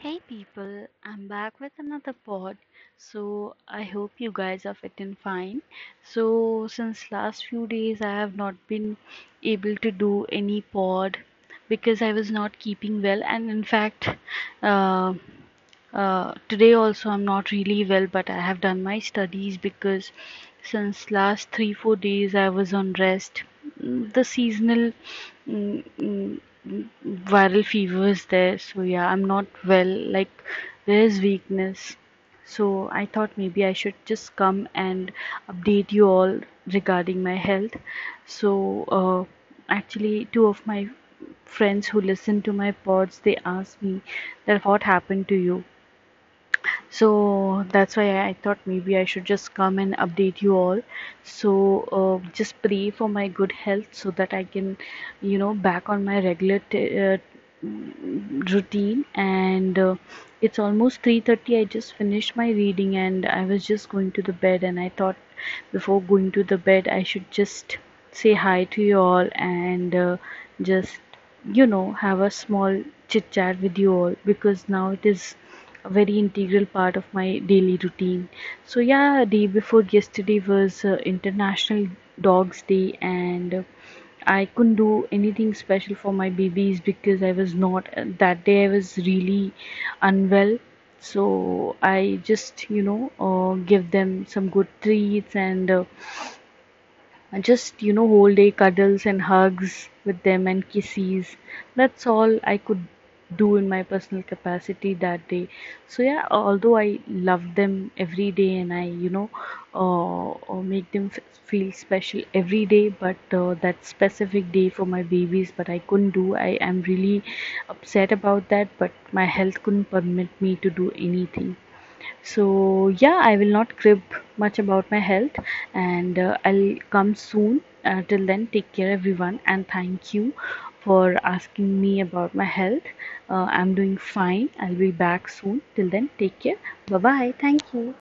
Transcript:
Hey people, I'm back with another pod. So I hope you guys are fit and fine. So since last few days I have not been able to do any pod because I was not keeping well and in fact uh, uh, today also I'm not really well but I have done my studies because since last three four days I was on rest. Mm, The seasonal mm, mm, viral fever is there. So yeah i'm not well. Like there's weakness. So i thought maybe i should just come and update you all regarding my health. So uh, actually two of my friends who listen to my pods they asked me that what happened to you so that's why I thought maybe I should just come and update you all. So uh, just pray for my good health so that I can, you know, back on my regular uh, routine. And uh, it's almost 3:30. I just finished my reading and I was just going to the bed. And I thought before going to the bed, I should just say hi to you all and uh, just, you know, have a small chit chat with you all because now it is a very integral part of my daily routine. So yeah, day before yesterday was uh, International Dogs Day, and uh, I couldn't do anything special for my babies because I was not that day. I was really unwell, so I just you know uh, give them some good treats and. Uh, just you know whole day cuddles and hugs with them and kisses that's all i could do in my personal capacity that day. So yeah although i love them every day and i you know uh, uh, make them feel special every day but uh, that specific day for my babies but i couldn't do i am really upset about that but my health couldn't permit me to do anything. So, yeah, I will not crib much about my health and uh, I'll come soon. Uh, till then, take care, everyone, and thank you for asking me about my health. Uh, I'm doing fine. I'll be back soon. Till then, take care. Bye bye. Thank you.